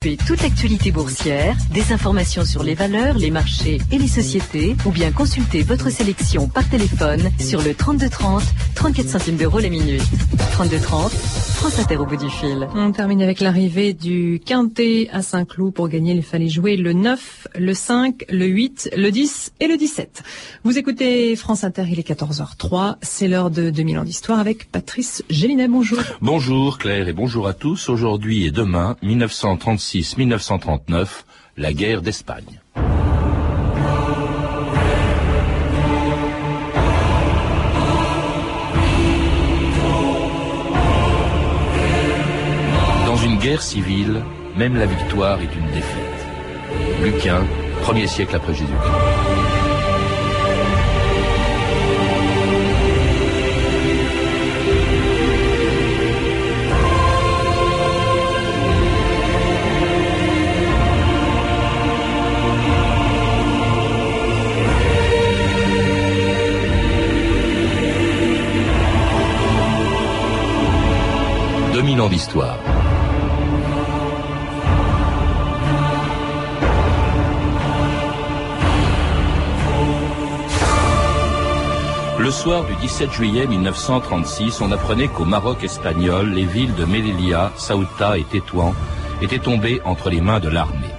Toute l'actualité boursière, des informations sur les valeurs, les marchés et les sociétés, ou bien consulter votre sélection par téléphone sur le 3230, 34 centimes d'euros la minute. 3230, France Inter au bout du fil. On termine avec l'arrivée du Quintet à Saint-Cloud. Pour gagner, il fallait jouer le 9, le 5, le 8, le 10 et le 17. Vous écoutez France Inter, il est 14h03. C'est l'heure de 2000 ans d'histoire avec Patrice Gélinet. Bonjour. Bonjour Claire et bonjour à tous. Aujourd'hui et demain, 1936 1939 la guerre d'Espagne. Guerre civile, même la victoire est une défaite. Lucain, premier siècle après Jésus-Christ. Du 17 juillet 1936, on apprenait qu'au Maroc espagnol, les villes de Melilla, Ceuta et Tétouan étaient tombées entre les mains de l'armée.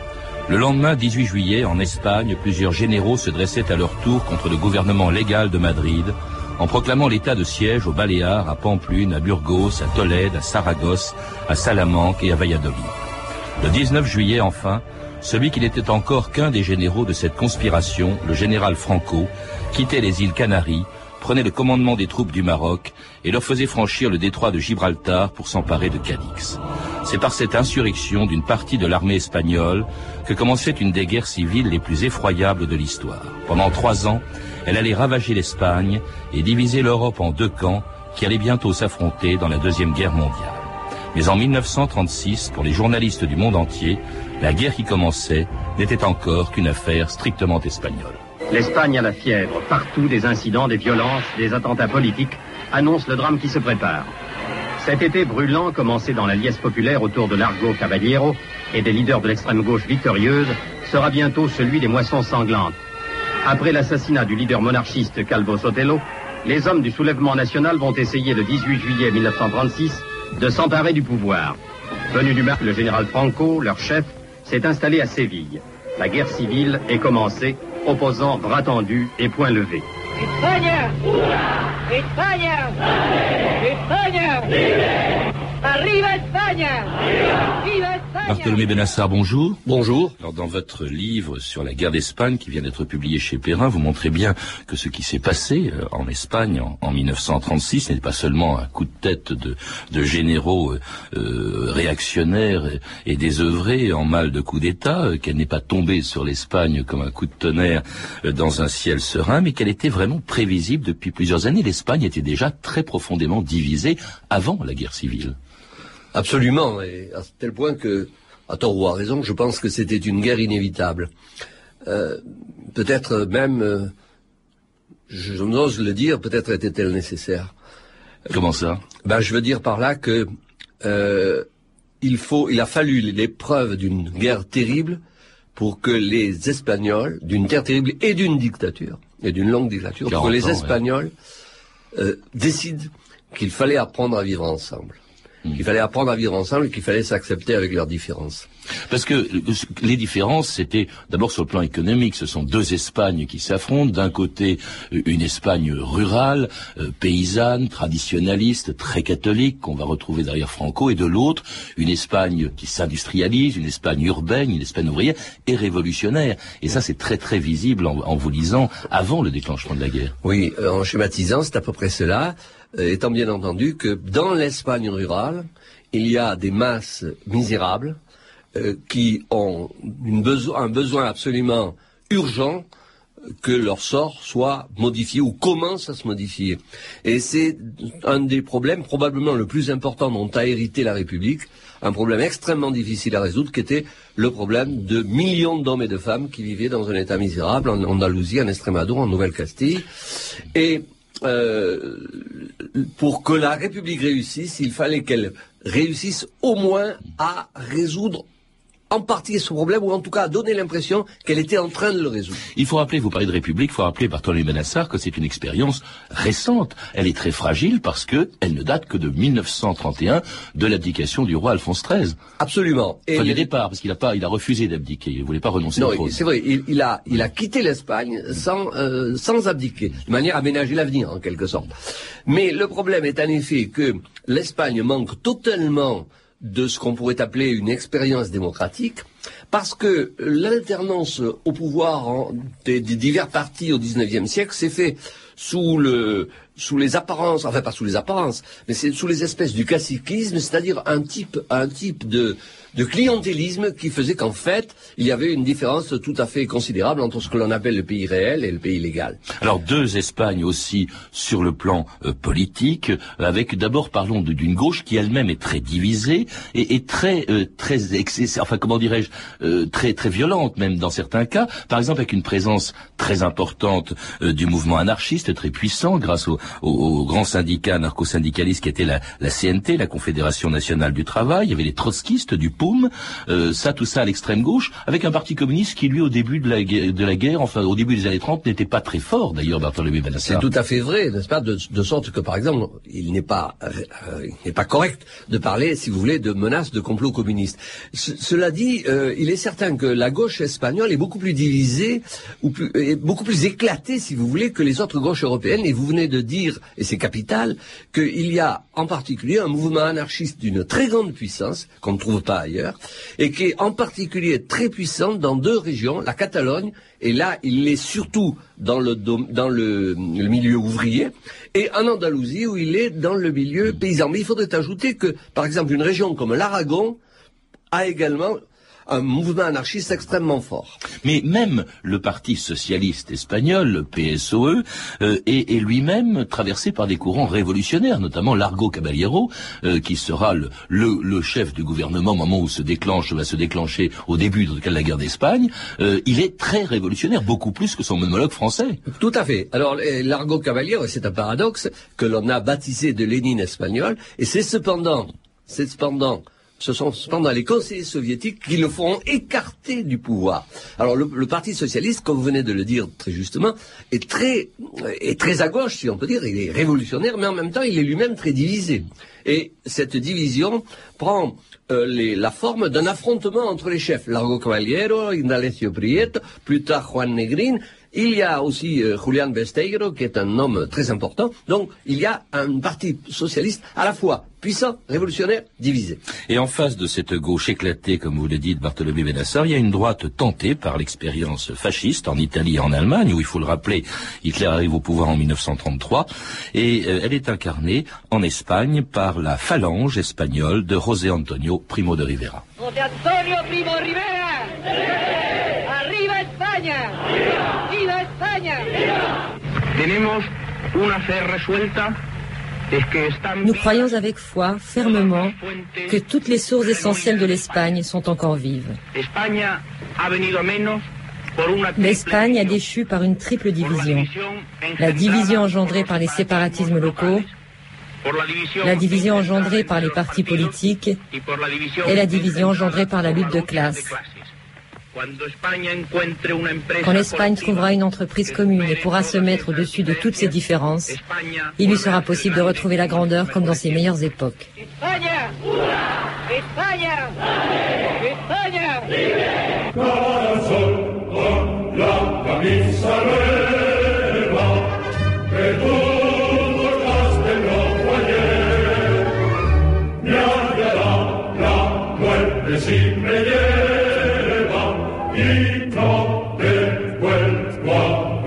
Le lendemain 18 juillet, en Espagne, plusieurs généraux se dressaient à leur tour contre le gouvernement légal de Madrid, en proclamant l'état de siège aux Baléares, à Pamplune, à Burgos, à Tolède, à Saragosse, à Salamanque et à Valladolid. Le 19 juillet, enfin, celui qui n'était encore qu'un des généraux de cette conspiration, le général Franco, quittait les îles Canaries, prenait le commandement des troupes du Maroc et leur faisait franchir le détroit de Gibraltar pour s'emparer de Cadix. C'est par cette insurrection d'une partie de l'armée espagnole que commençait une des guerres civiles les plus effroyables de l'histoire. Pendant trois ans, elle allait ravager l'Espagne et diviser l'Europe en deux camps qui allaient bientôt s'affronter dans la Deuxième Guerre mondiale. Mais en 1936, pour les journalistes du monde entier, la guerre qui commençait n'était encore qu'une affaire strictement espagnole. L'Espagne a la fièvre. Partout, des incidents, des violences, des attentats politiques annoncent le drame qui se prépare. Cet été brûlant, commencé dans la liesse populaire autour de Largo Caballero et des leaders de l'extrême gauche victorieuse, sera bientôt celui des moissons sanglantes. Après l'assassinat du leader monarchiste Calvo Sotelo, les hommes du soulèvement national vont essayer le 18 juillet 1936 de s'emparer du pouvoir. Venu du Maroc, le général Franco, leur chef, s'est installé à Séville. La guerre civile est commencée, opposant bras tendus et poings levés. Arriba España! Viva España! Bartholomé Benassar, bonjour. Bonjour. Alors, dans votre livre sur la guerre d'Espagne, qui vient d'être publié chez Perrin, vous montrez bien que ce qui s'est passé euh, en Espagne en, en 1936 n'est pas seulement un coup de tête de, de généraux euh, euh, réactionnaires et, et désœuvrés en mal de coup d'État, qu'elle n'est pas tombée sur l'Espagne comme un coup de tonnerre dans un ciel serein, mais qu'elle était vraiment prévisible depuis plusieurs années. L'Espagne était déjà très profondément divisée avant la guerre civile. Absolument, et à tel point que, à tort ou à raison, je pense que c'était une guerre inévitable. Euh, peut-être même, euh, je n'ose le dire, peut-être était-elle nécessaire. Comment ça? Ben, je veux dire par là que euh, il faut, il a fallu l'épreuve d'une guerre terrible pour que les Espagnols, d'une terre terrible et d'une dictature, et d'une longue dictature, pour que 40 les ouais. Espagnols euh, décident qu'il fallait apprendre à vivre ensemble. Hmm. Qu'il fallait apprendre à vivre ensemble et qu'il fallait s'accepter avec leurs différences. Parce que les différences, c'était d'abord sur le plan économique. Ce sont deux Espagnes qui s'affrontent. D'un côté, euh, une Espagne rurale, euh, paysanne, traditionnaliste, très catholique, qu'on va retrouver derrière Franco, et de l'autre, une Espagne qui s'industrialise, une Espagne urbaine, une Espagne ouvrière et révolutionnaire. Et ça, c'est très très visible en, en vous lisant avant le déclenchement de la guerre. Oui, euh, en schématisant, c'est à peu près cela, étant bien entendu que dans l'Espagne rurale, il y a des masses misérables euh, qui ont un besoin absolument urgent euh, que leur sort soit modifié ou commence à se modifier. Et c'est un des problèmes probablement le plus important dont a hérité la République, un problème extrêmement difficile à résoudre qui était le problème de millions d'hommes et de femmes qui vivaient dans un état misérable en Andalousie, en Estrémadure, en Nouvelle-Castille. Et euh, pour que la République réussisse, il fallait qu'elle réussisse au moins à résoudre en partie ce problème, ou en tout cas a donné l'impression qu'elle était en train de le résoudre. Il faut rappeler, vous parlez de République, il faut rappeler Bartholomew Benassar que c'est une expérience récente. Elle est très fragile parce que elle ne date que de 1931, de l'abdication du roi Alphonse XIII. Absolument. Et enfin, du départ, parce qu'il a pas, il a refusé d'abdiquer, il voulait pas renoncer non, au trône. c'est vrai, il, il, a, il a quitté l'Espagne sans, euh, sans abdiquer, de manière à aménager l'avenir en quelque sorte. Mais le problème est en effet que l'Espagne manque totalement de ce qu'on pourrait appeler une expérience démocratique, parce que l'alternance au pouvoir des, divers partis au XIXe siècle s'est fait sous le sous les apparences, enfin pas sous les apparences, mais c'est sous les espèces du classicisme, c'est-à-dire un type un type de de clientélisme qui faisait qu'en fait, il y avait une différence tout à fait considérable entre ce que l'on appelle le pays réel et le pays légal. Alors deux Espagnes aussi sur le plan euh, politique, avec d'abord parlons d'une gauche qui elle-même est très divisée et, très euh, très enfin comment dirais-je, euh, très très violente même dans certains cas. Par exemple avec une présence très importante du mouvement anarchiste, très puissant grâce au, au, au grand syndicat anarcho-syndicaliste qui était la, la CNT, la Confédération nationale du travail. Il y avait les trotskistes du Poum, euh, ça, tout ça à l'extrême gauche, avec un parti communiste qui, lui, au début de la, guerre, de la guerre, enfin, au début des années 30, n'était pas très fort, d'ailleurs, Bartholomew Benassar. C'est tout à fait vrai, n'est-ce pas, de, sorte que, par exemple, il n'est pas, euh, il n'est pas correct de parler, si vous voulez, de menaces de complot communiste. Cela dit, euh, il est certain que la gauche espagnole est beaucoup plus divisée, ou plus, est beaucoup plus éclatée, si vous voulez, que les autres gauches européennes, et vous venez de dire, et c'est capital, qu'il y a en particulier un mouvement anarchiste d'une très grande puissance, qu'on ne trouve pas et qui est en particulier très puissante dans deux régions, la Catalogne, et là il est surtout dans le, milieu ouvrier, et en Andalousie où il est dans le milieu paysan. Mais il faudrait ajouter que, par exemple, une région comme l'Aragon a également un mouvement anarchiste extrêmement fort. Mais même le Parti socialiste espagnol, le PSOE, euh, est, est lui-même traversé par des courants révolutionnaires, notamment Largo Caballero, euh, qui sera le, le, le, chef du gouvernement au moment où se déclenche, va se déclencher au début de la guerre d'Espagne. Euh, il est très révolutionnaire, beaucoup plus que son homologue français. Tout à fait. Alors Largo Caballero, c'est un paradoxe que l'on a baptisé de Lénine espagnol, et c'est cependant, c'est cependant ce sont cependant les conseillers soviétiques qui le feront écarter du pouvoir. Alors le, Parti socialiste, comme vous venez de le dire très justement, est très, est très à gauche, si on peut dire. Il est révolutionnaire, mais en même temps, il est lui-même très divisé. Et cette division prend euh, la forme d'un affrontement entre les chefs. Largo Caballero, Indalecio Prieto, plus tard Juan Negrin, il y a aussi euh, Julián Besteiro, qui est un homme très important. Donc, il y a un parti socialiste à la fois puissant, révolutionnaire, divisé. Et en face de cette gauche éclatée, comme vous le dites, Bartholomé Benassar, il y a une droite tentée par l'expérience fasciste en Italie et en Allemagne, où il faut le rappeler, Hitler arrive au pouvoir en 1933, et euh, elle est incarnée en Espagne par la phalange espagnole de José Antonio Primo de Rivera. José Antonio Primo de Rivera Arriba España Viva nous croyons avec foi, fermement, que toutes les sources essentielles de l'Espagne sont encore vives. L'Espagne a déchu par une triple division. La division engendrée par les séparatismes locaux, la division engendrée par les partis politiques et la division engendrée par la lutte de classe. Quand l'Espagne trouvera une entreprise commune et pourra se mettre au-dessus de toutes ces différences, il lui sera possible de retrouver la grandeur comme dans ses meilleures époques. Vous Vous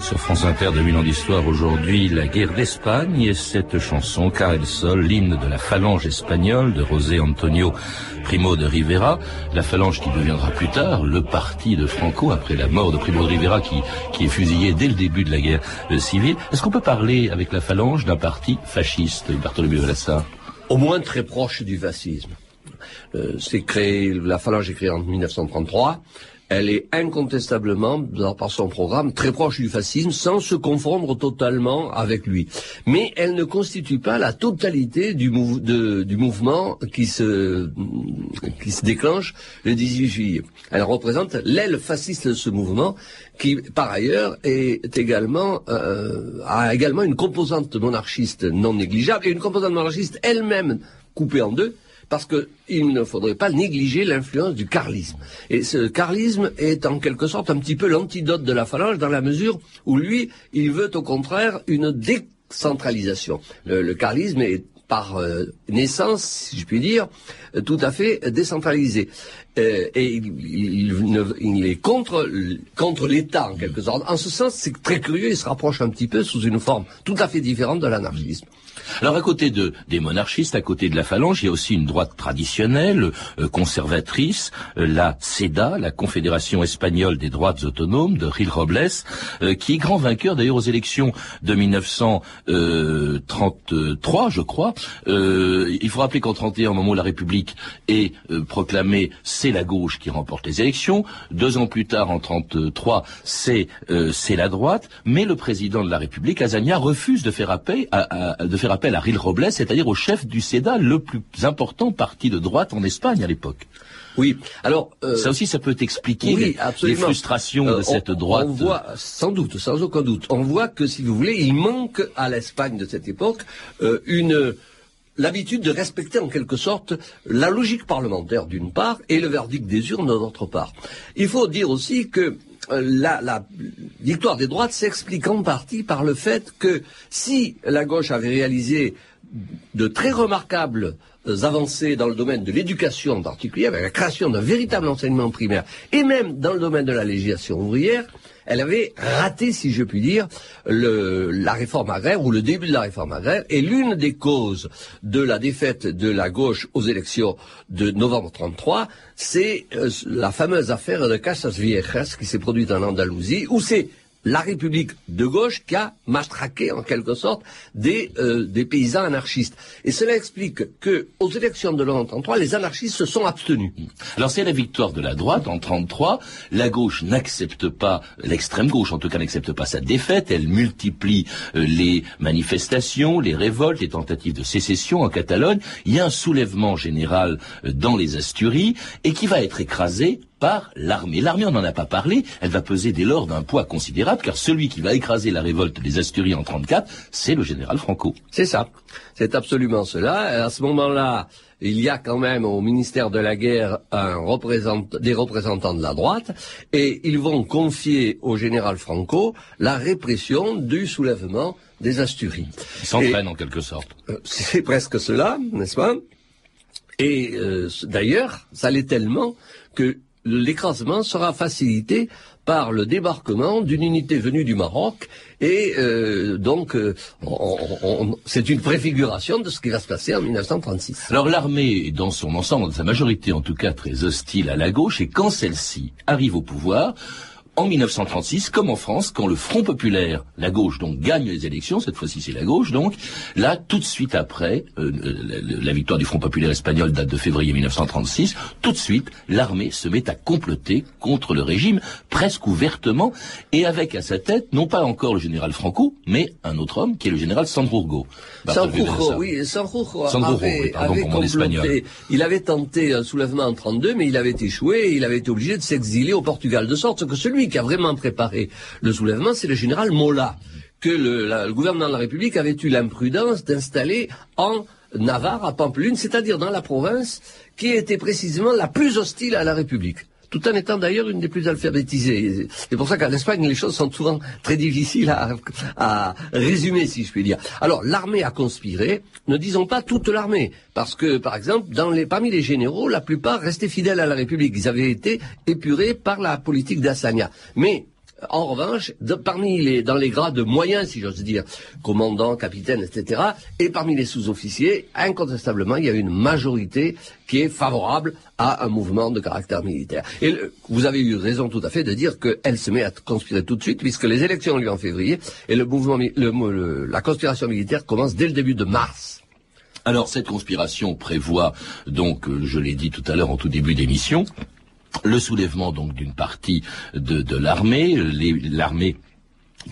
sur France Inter de Milan d'Histoire aujourd'hui, la guerre d'Espagne et cette chanson, Car el Sol, l'hymne de la phalange espagnole de José Antonio Primo de Rivera, la phalange qui deviendra plus tard le parti de Franco après la mort de Primo de Rivera qui, qui est fusillé dès le début de la guerre euh, civile. Est-ce qu'on peut parler avec la phalange d'un parti fasciste, Bartolomé Velassa Au moins très proche du fascisme. Euh, c'est créé, la phalange est créée en 1933 elle est incontestablement, par son programme, très proche du fascisme, sans se confondre totalement avec lui. Mais elle ne constitue pas la totalité du, mouvement qui se, qui se déclenche le 18 juillet. Elle représente l'aile fasciste de ce mouvement, qui, par ailleurs, est également, euh, a également une composante monarchiste non négligeable, et une composante monarchiste elle-même coupée en deux, parce qu'il ne faudrait pas négliger l'influence du carlisme. Et ce carlisme est en quelque sorte un petit peu l'antidote de la phalange dans la mesure où lui, il veut au contraire une décentralisation. Le, carlisme est par euh, naissance, si je puis dire, tout à fait décentralisé. Euh, et il, est contre, contre l'État, en quelque sorte. En ce sens, c'est très curieux, il se rapproche un petit peu sous une forme tout à fait différente de l'anarchisme. Alors à côté de, des monarchistes, à côté de la phalange, il y a aussi une droite traditionnelle, euh, conservatrice, euh, la CEDA, la Confédération espagnole des droites autonomes de Gil Robles, euh, qui est grand vainqueur d'ailleurs aux élections de 1933, je crois. il faut rappeler qu'en 31, au moment où la République est proclamée, c'est la gauche qui remporte les élections. Deux ans plus tard, en 33, c'est c'est la droite, mais le président de la République, Azania, refuse de faire appel à, de faire appel à Ril Robles, c'est-à-dire au chef du CEDA, le plus important parti de droite en Espagne à l'époque. Oui. Alors euh, ça aussi, ça peut expliquer les, frustrations de euh, cette droite. On voit sans doute, sans aucun doute, on voit que si vous voulez, il manque à l'Espagne de cette époque euh, une l'habitude de respecter en quelque sorte la logique parlementaire d'une part et le verdict des urnes d'autre part. Il faut dire aussi que euh, la, victoire des droites s'explique en partie par le fait que si la gauche avait réalisé de très remarquables euh, avancées dans le domaine de l'éducation en particulier, avec la création d'un véritable enseignement primaire, et même dans le domaine de la législation ouvrière, elle avait raté, si je puis dire, la réforme agraire ou le début de la réforme agraire. Et l'une des causes de la défaite de la gauche aux élections de novembre 33, c'est euh, la fameuse affaire de Casas Viejas qui s'est produite en Andalousie, où c'est la République de gauche qui a matraqué en quelque sorte des, euh, paysans anarchistes. Et cela explique que aux élections de l'an 33, les anarchistes se sont abstenus. Alors c'est la victoire de la droite en 33. La gauche n'accepte pas, l'extrême gauche en tout cas n'accepte pas sa défaite. Elle multiplie euh, les manifestations, les révoltes, les tentatives de sécession en Catalogne. Il y a un soulèvement général euh, dans les Asturies et qui va être écrasé par l'armée. L'armée, on n'en a pas parlé, elle va peser dès lors d'un poids considérable, car celui qui va écraser la révolte des Asturies en 34, c'est le général Franco. C'est ça. C'est absolument cela. À ce moment-là, il y a quand même au ministère de la Guerre un des représentants de la droite, et ils vont confier au général Franco la répression du soulèvement des Asturies. Ils s'entraînent en quelque sorte. Euh, c'est presque cela, n'est-ce pas? Et euh, d'ailleurs, ça l'est tellement que l'écrasement sera facilité par le débarquement d'une unité venue du Maroc et euh, donc euh, c'est une préfiguration de ce qui va se passer en 1936. Alors l'armée dans son ensemble, dans sa majorité en tout cas très hostile à la gauche et quand celle-ci arrive au pouvoir, en 1936, comme en France, quand le Front populaire, la gauche donc gagne les élections, cette fois-ci c'est la gauche donc, là tout de suite après, euh, la, victoire du Front populaire espagnol date de février 1936, tout de suite l'armée se met à comploter contre le régime presque ouvertement et avec à sa tête non pas encore le général Franco, mais un autre homme qui est le général Sandrourgo. Sandrourgo, oui, Sandrourgo avait, comploté. Il avait tenté un soulèvement en 32, mais il avait échoué et il avait été obligé de s'exiler au Portugal, de sorte que celui qui a vraiment préparé le soulèvement, c'est le général Mola, que le, gouvernement de la République avait eu l'imprudence d'installer en Navarre, à Pampelune, c'est-à-dire dans la province qui était précisément la plus hostile à la République tout en étant d'ailleurs une des plus alphabétisées. C'est pour ça qu'en Espagne, les choses sont souvent très difficiles à, résumer, si je puis dire. Alors, l'armée a conspiré, ne disons pas toute l'armée, parce que, par exemple, dans les, parmi les généraux, la plupart restaient fidèles à la République. Ils avaient été épurés par la politique d'Assania. Mais En revanche, parmi les, dans les grades moyens, si j'ose dire, commandant, capitaine, etc., et parmi les sous-officiers, incontestablement, il y a une majorité qui est favorable à un mouvement de caractère militaire. Et vous avez eu raison tout à fait de dire qu'elle se met à conspirer tout de suite, puisque les élections ont lieu en février, et le mouvement, la conspiration militaire commence dès le début de mars. Alors cette conspiration prévoit donc, euh, je l'ai dit tout à l'heure en tout début d'émission, le soulèvement donc d'une partie de, l'armée, l'armée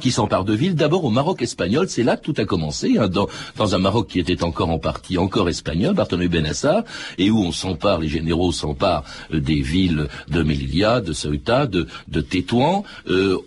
qui s'empare de villes. D'abord au Maroc espagnol, c'est là que tout a commencé, hein, dans, un Maroc qui était encore en partie encore espagnol, Bartholomew Benassar, et où on s'empare, les généraux s'emparent euh, des villes de Melilla, de Ceuta, de, de Tétouan. Euh,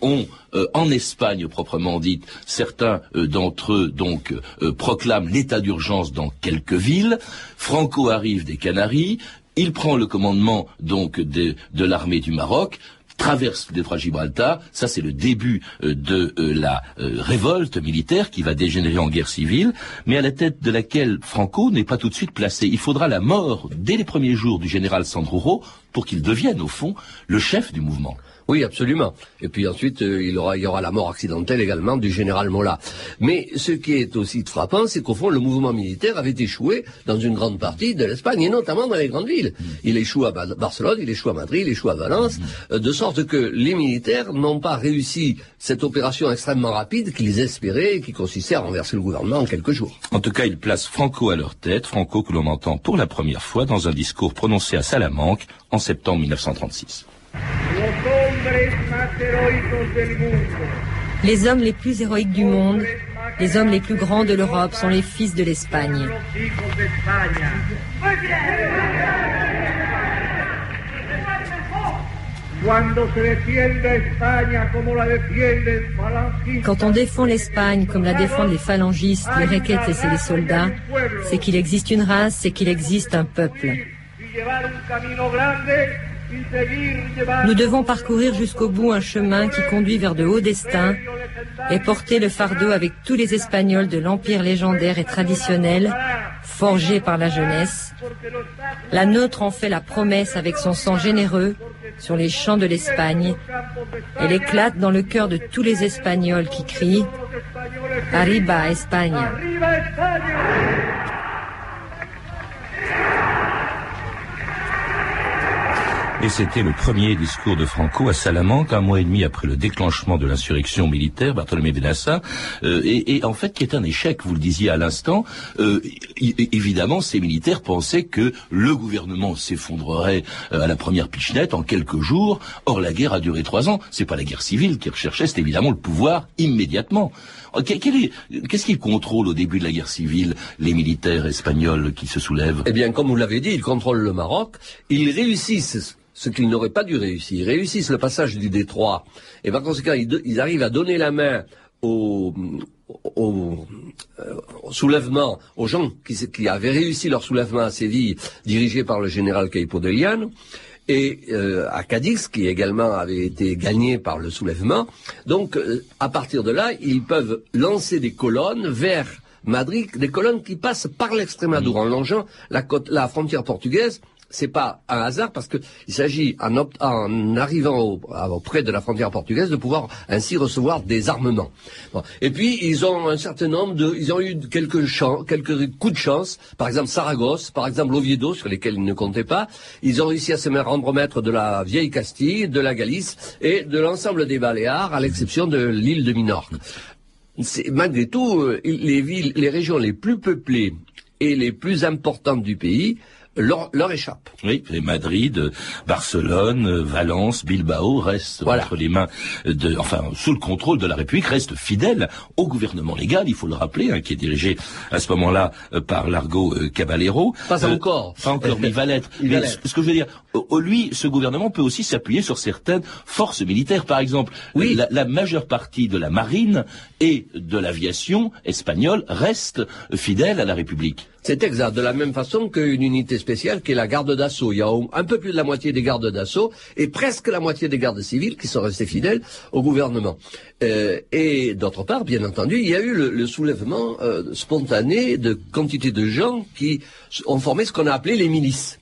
euh, en Espagne proprement dite, certains d'entre eux donc proclament l'état d'urgence dans quelques villes. Franco arrive des Canaries, il prend le commandement donc de, de l'armée du Maroc traverse le détroit Gibraltar. Ça, c'est le début euh, de euh, la euh, révolte militaire qui va dégénérer en guerre civile, mais à la tête de laquelle Franco n'est pas tout de suite placé. Il faudra la mort dès les premiers jours du général Sandruro pour qu'il devienne, au fond, le chef du mouvement. Oui, absolument. Et puis ensuite, euh, il, aura, il y aura la mort accidentelle également du général Mola. Mais ce qui est aussi frappant, c'est qu'au fond, le mouvement militaire avait échoué dans une grande partie de l'Espagne, et notamment dans les grandes villes. Mm. Il échoue à Barcelone, il échoue à Madrid, il échoue à Valence, mm. euh, de sorte que les militaires n'ont pas réussi cette opération extrêmement rapide qu'ils espéraient et qui consistait à renverser le gouvernement en quelques jours. En tout cas, ils placent Franco à leur tête, Franco que l'on entend pour la première fois dans un discours prononcé à Salamanque en septembre 1936. Les hommes les plus héroïques du monde, les hommes les plus grands de l'Europe sont les fils de l'Espagne. Quand on défend l'Espagne comme la défendent les phalangistes, les requêtes et les soldats, c'est qu'il existe une race, c'est qu'il existe un peuple. Nous devons parcourir jusqu'au bout un chemin qui conduit vers de hauts destins et porter le fardeau avec tous les Espagnols de l'empire légendaire et traditionnel, forgé par la jeunesse. La nôtre en fait la promesse avec son sang généreux sur les champs de l'Espagne. Elle éclate dans le cœur de tous les Espagnols qui crient Arriba Espagne. Et c'était le premier discours de Franco à Salamanque, un mois et demi après le déclenchement de l'insurrection militaire, Bartholomé Benassa, euh, et, en fait qui est un échec, vous le disiez à l'instant. Euh, évidemment, ces militaires pensaient que le gouvernement s'effondrerait euh, à la première pichenette en quelques jours. Or, la guerre a duré trois ans. C'est pas la guerre civile qu'ils recherchaient, c'est évidemment le pouvoir immédiatement. Qu'est-ce qu'ils contrôlent au début de la guerre civile, les militaires espagnols qui se soulèvent? Eh bien, comme vous l'avez dit, ils contrôlent le Maroc. Ils réussissent ce qu'ils n'auraient pas dû réussir. Ils réussissent le passage du détroit. Et par conséquent, ils, arrivent à donner la main au, au, euh, soulèvement, aux gens qui, avaient réussi leur soulèvement à Séville, dirigé par le général Caipo et euh, à Cadix, qui également avait été gagné par le soulèvement. Donc, euh, à partir de là, ils peuvent lancer des colonnes vers Madrid, des colonnes qui passent par l'Extrémadour, en longeant la frontière portugaise c'est pas un hasard parce qu'il s'agit en, arrivant auprès de la frontière portugaise de pouvoir ainsi recevoir des armements. Et puis ils ont un certain nombre de, ils ont eu quelques, quelques coups de chance. Par exemple Saragosse, par exemple Oviedo sur lesquels ils ne comptaient pas. Ils ont réussi à se rendre maître de la vieille Castille, de la Galice et de l'ensemble des Baléares, à l'exception de l'île de Minorque. Malgré tout, euh, les villes, les régions les plus peuplées et les plus importantes du pays leur, leur échappe. Oui, les Madrid, Barcelone, Valence, Bilbao restent entre les mains de, enfin, sous le contrôle de la République, restent fidèles au gouvernement légal, il faut le rappeler, hein, qui est dirigé à ce moment-là euh, par Largo euh, Caballero. Pas euh, encore. Pas encore, mais il va l'être. Ce que je veux dire, lui, ce gouvernement peut aussi s'appuyer sur certaines forces militaires, par exemple. Oui. La, la majeure partie de la marine et de l'aviation espagnole reste fidèle à la République. C'est exact, de la même façon qu'une unité spéciale qui est la garde d'assaut. Il y a un peu plus de la moitié des gardes d'assaut et presque la moitié des gardes civils qui sont restés fidèles au gouvernement. Euh, et d'autre part, bien entendu, il y a eu le, soulèvement euh, spontané de quantité de gens qui ont formé ce qu'on a appelé les milices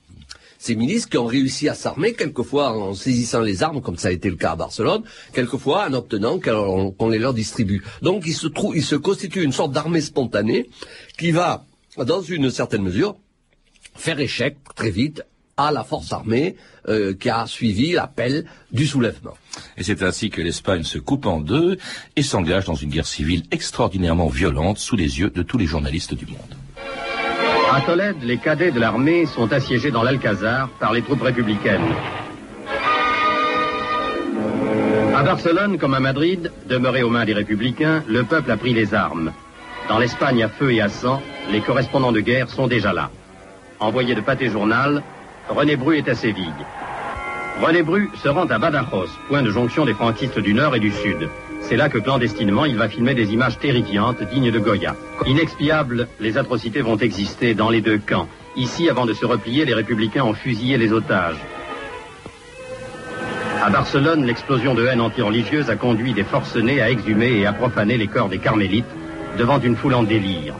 ces milices qui ont réussi à s'armer, quelquefois en saisissant les armes, comme ça a été le cas à Barcelone, quelquefois en obtenant qu'on les leur distribue. Donc il se, trouve, il se constitue une sorte d'armée spontanée qui va, dans une certaine mesure, faire échec très vite à la force armée euh, qui a suivi l'appel du soulèvement. Et c'est ainsi que l'Espagne se coupe en deux et s'engage dans une guerre civile extraordinairement violente sous les yeux de tous les journalistes du monde. À Tolède, les cadets de l'armée sont assiégés dans l'Alcazar par les troupes républicaines. À Barcelone comme à Madrid, demeuré aux mains des républicains, le peuple a pris les armes. Dans l'Espagne à feu et à sang, les correspondants de guerre sont déjà là. Envoyé de pâté journal, René Bru est à Séville. René Bru se rend à Badajoz, point de jonction des franquistes du Nord et du Sud. C'est là que clandestinement il va filmer des images terrifiantes dignes de Goya. Inexpiables, les atrocités vont exister dans les deux camps. Ici, avant de se replier, les républicains ont fusillé les otages. À Barcelone, l'explosion de haine anti-religieuse a conduit des forcenés à exhumer et à profaner les corps des carmélites devant une foule en délire.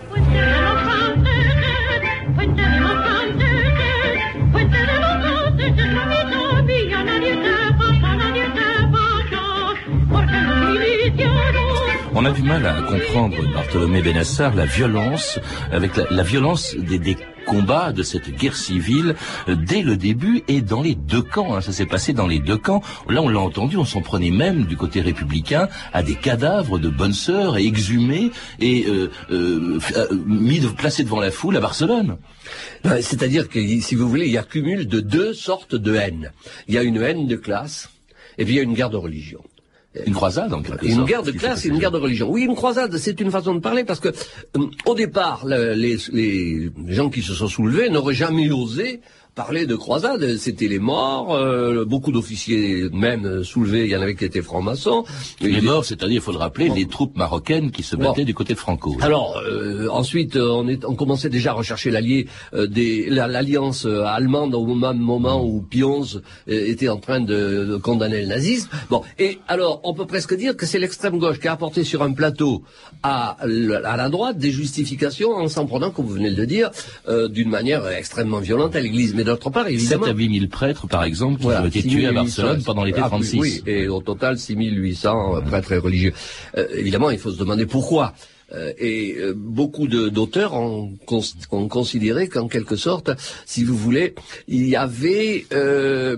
On a du mal à comprendre, Bartholomé Benassar, la violence, avec la, violence des, combats de cette guerre civile euh, dès le début et dans les deux camps. Hein. Ça s'est passé dans les deux camps. Là, on l'a entendu, on s'en prenait même du côté républicain à des cadavres de bonnes sœurs exhumés et euh, euh, mis de, placés devant la foule à Barcelone. C'est-à-dire que, si vous voulez, il y a cumul de deux sortes de haine. Il y a une haine de classe et puis il y a une guerre de religion. Une croisade, en quelque Une guerre de classe et une guerre de religion. Oui, une croisade, c'est une façon de parler parce que, euh, au départ, les, les, gens qui se sont soulevés n'auraient jamais osé parler de croisade, c'était les morts, euh, beaucoup d'officiers même soulevés, il y en avait qui étaient francs-maçons. Les morts, c'est-à-dire, il faut le rappeler, les troupes marocaines qui se battaient du côté de Franco. Alors, euh, ensuite, on, est, on commençait déjà à rechercher l'allié euh, des l'alliance allemande au même moment où Pionze était en train de, condamner le nazisme. Bon, et alors, on peut presque dire que c'est l'extrême gauche qui a apporté sur un plateau à, à la droite des justifications en s'en prenant, comme vous venez de le dire, d'une manière extrêmement violente à l'Église d'autre part, évidemment... 7 à 8 000 prêtres, par exemple, qui ont été tués à Barcelone pendant l'été 36. Ah, oui, et au total 6 800 prêtres et religieux. Euh, évidemment, il faut se demander pourquoi. Euh, et euh, beaucoup d'auteurs ont, ont, considéré qu'en quelque sorte, si vous voulez, il y avait, euh,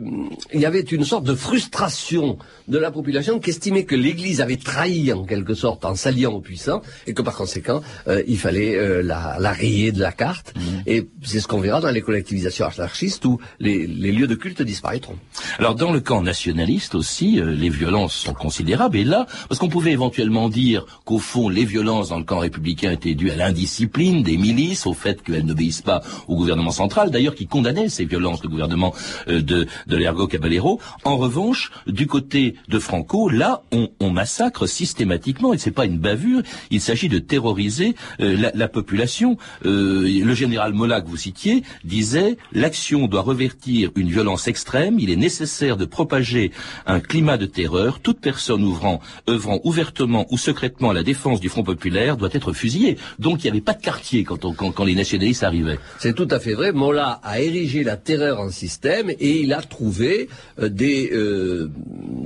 il y avait une sorte de frustration de la population qui estimait que l'Église avait trahi en quelque sorte en s'alliant aux puissants et que par conséquent, il fallait la, la, rayer de la carte. Mmh. Et c'est ce qu'on verra dans les collectivisations anarchistes où les, les, lieux de culte disparaîtront. Alors dans le camp nationaliste aussi, les violences sont considérables. Et là, parce qu'on pouvait éventuellement dire qu'au fond, les violences dans le camp républicain était dû à l'indiscipline des milices, au fait qu'elles n'obéissent pas au gouvernement central, d'ailleurs qui condamnait ces violences, le gouvernement euh, de, de l'Ergo Caballero. En revanche, du côté de Franco, là, on, massacre systématiquement, et c'est pas une bavure, il s'agit de terroriser euh, la, la, population. Euh, le général Mola que vous citiez disait l'action doit revertir une violence extrême, il est nécessaire de propager un climat de terreur, toute personne ouvrant, œuvrant ouvertement ou secrètement à la défense du Front populaire doit être fusillé. Donc il n'y avait pas de quartier quand, les nationalistes arrivaient. C'est tout à fait vrai. Mola a érigé la terreur en système et il a trouvé euh, euh,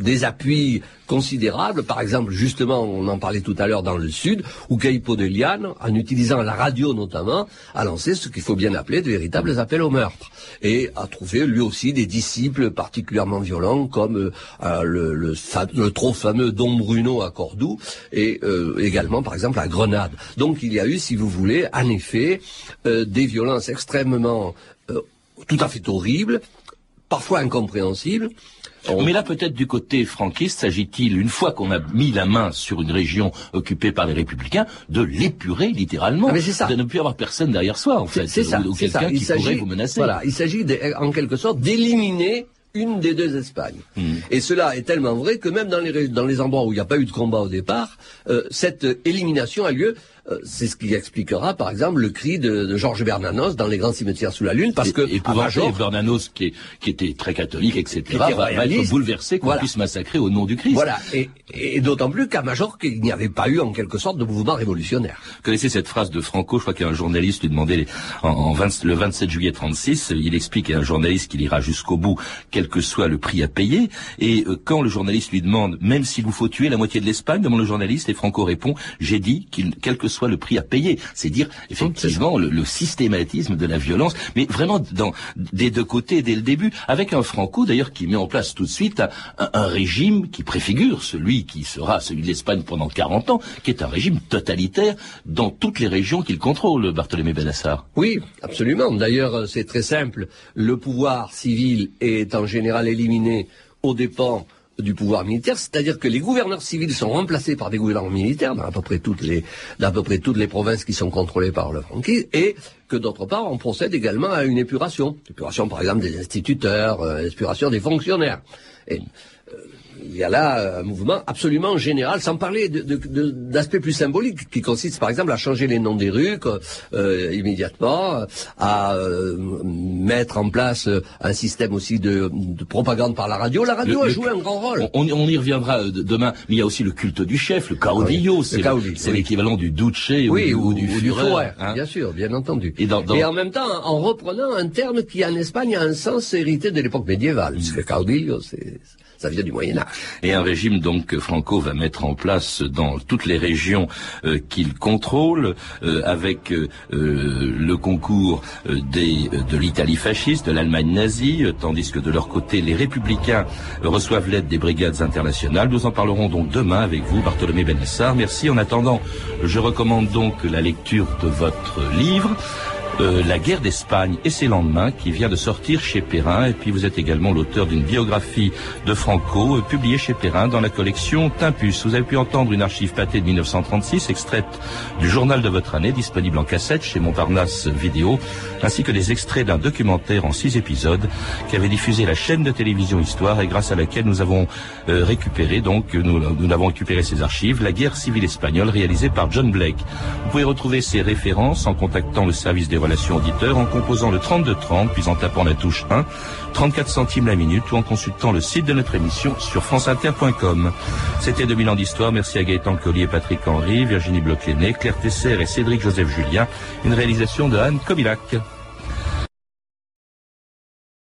des appuis considérables. Par exemple, justement, on en parlait tout à l'heure dans le Sud, où Caipo de Liane, en utilisant la radio notamment, a lancé ce qu'il faut bien appeler de véritables appels au meurtre. Et a trouvé lui aussi des disciples particulièrement violents, comme euh, le, le, trop fameux Don Bruno à Cordoue, et euh, également, par exemple, à Grenade. Donc il y a eu, si vous voulez, en effet, euh, des violences extrêmement tout à fait horribles, parfois incompréhensibles, mais là, peut-être du côté franquiste, s'agit-il, une fois qu'on a mis la main sur une région occupée par les républicains, de l'épurer littéralement, ah, ça. de ne plus avoir personne derrière soi, en fait, c'est ça, ou, quelqu'un qui pourrait vous menacer. Voilà, il s'agit en quelque sorte d'éliminer une des deux Espagnes. Hmm. Et cela est tellement vrai que même dans les, dans les endroits où il n'y a pas eu de combat au départ, euh, cette élimination a lieu c'est ce qui expliquera, par exemple, le cri de, Georges Bernanos dans les grands cimetières sous la lune, parce que et Bernanos, qui, qui, était très catholique, etc., va, être bouleversé qu'on puisse massacrer au nom du Christ. Voilà, et, d'autant plus qu'à Majorque, il n'y avait pas eu en quelque sorte de mouvement révolutionnaire. Vous connaissez cette phrase de Franco Je crois qu'un journaliste lui demandait en, le 27 juillet 36, il explique à un journaliste qu'il ira jusqu'au bout, quel que soit le prix à payer. Et euh, quand le journaliste lui demande, même s'il vous faut tuer la moitié de l'Espagne, demande le journaliste, et Franco répond, j'ai dit qu'il, quel que soit le prix à payer. C'est dire effectivement le, systématisme de la violence, mais vraiment dans, des deux côtés dès le début, avec un Franco d'ailleurs qui met en place tout de suite un, régime qui préfigure celui qui sera celui de l'Espagne pendant 40 ans, qui est un régime totalitaire dans toutes les régions qu'il contrôle, Barthélémy Benassar. Oui, absolument. D'ailleurs, c'est très simple. Le pouvoir civil est en général éliminé aux dépens du pouvoir militaire, c'est-à-dire que les gouverneurs civils sont remplacés par des gouverneurs militaires dans à peu près toutes les, dans à peu près toutes les provinces qui sont contrôlées par le franquisme, et que d'autre part, on procède également à une épuration. Épuration, par exemple, des instituteurs, euh, épuration des fonctionnaires. Il y a là un mouvement absolument général, sans parler d'aspects plus symboliques, qui consiste par exemple à changer les noms des rues euh, immédiatement, à euh, mettre en place euh, un système aussi de, propagande par la radio. La radio a joué un grand rôle. On, y reviendra demain, mais il y a aussi le culte du chef, le caudillo, c'est l'équivalent du duce ou, du, Führer. Hein. Bien sûr, bien entendu. Et, en même temps, en reprenant un terme qui en Espagne a un sens hérité de l'époque médiévale, puisque le caudillo, c'est ça vient du Moyen Âge. Et un régime donc que Franco va mettre en place dans toutes les régions euh, qu'il contrôle, euh, avec euh, le concours des, de l'Italie fasciste, de l'Allemagne nazie, tandis que de leur côté les républicains reçoivent l'aide des brigades internationales. Nous en parlerons donc demain avec vous, Bartholomé Benessar. Merci. En attendant, je recommande donc la lecture de votre livre. Euh, la guerre d'Espagne et ses lendemains qui vient de sortir chez Perrin. Et puis vous êtes également l'auteur d'une biographie de Franco euh, publiée chez Perrin dans la collection Timpus. Vous avez pu entendre une archive pâtée de 1936 extraite du journal de votre année disponible en cassette chez Montparnasse Vidéo ainsi que des extraits d'un documentaire en six épisodes qu'avait diffusé la chaîne de télévision Histoire et grâce à laquelle nous avons euh, récupéré donc nous, nous avons récupéré ces archives la guerre civile espagnole réalisée par John Blake. Vous pouvez retrouver ces références en contactant le service des relations auditeurs en composant le 3230 puis en tapant la touche 1, 34 centimes la minute ou en consultant le site de notre émission sur franceinter.com. C'était 2000 ans d'histoire. Merci à Gaëtan Collier, Patrick Henry, Virginie bloch Claire Tesser et Cédric Joseph Julien. Une réalisation de Anne Kobilac.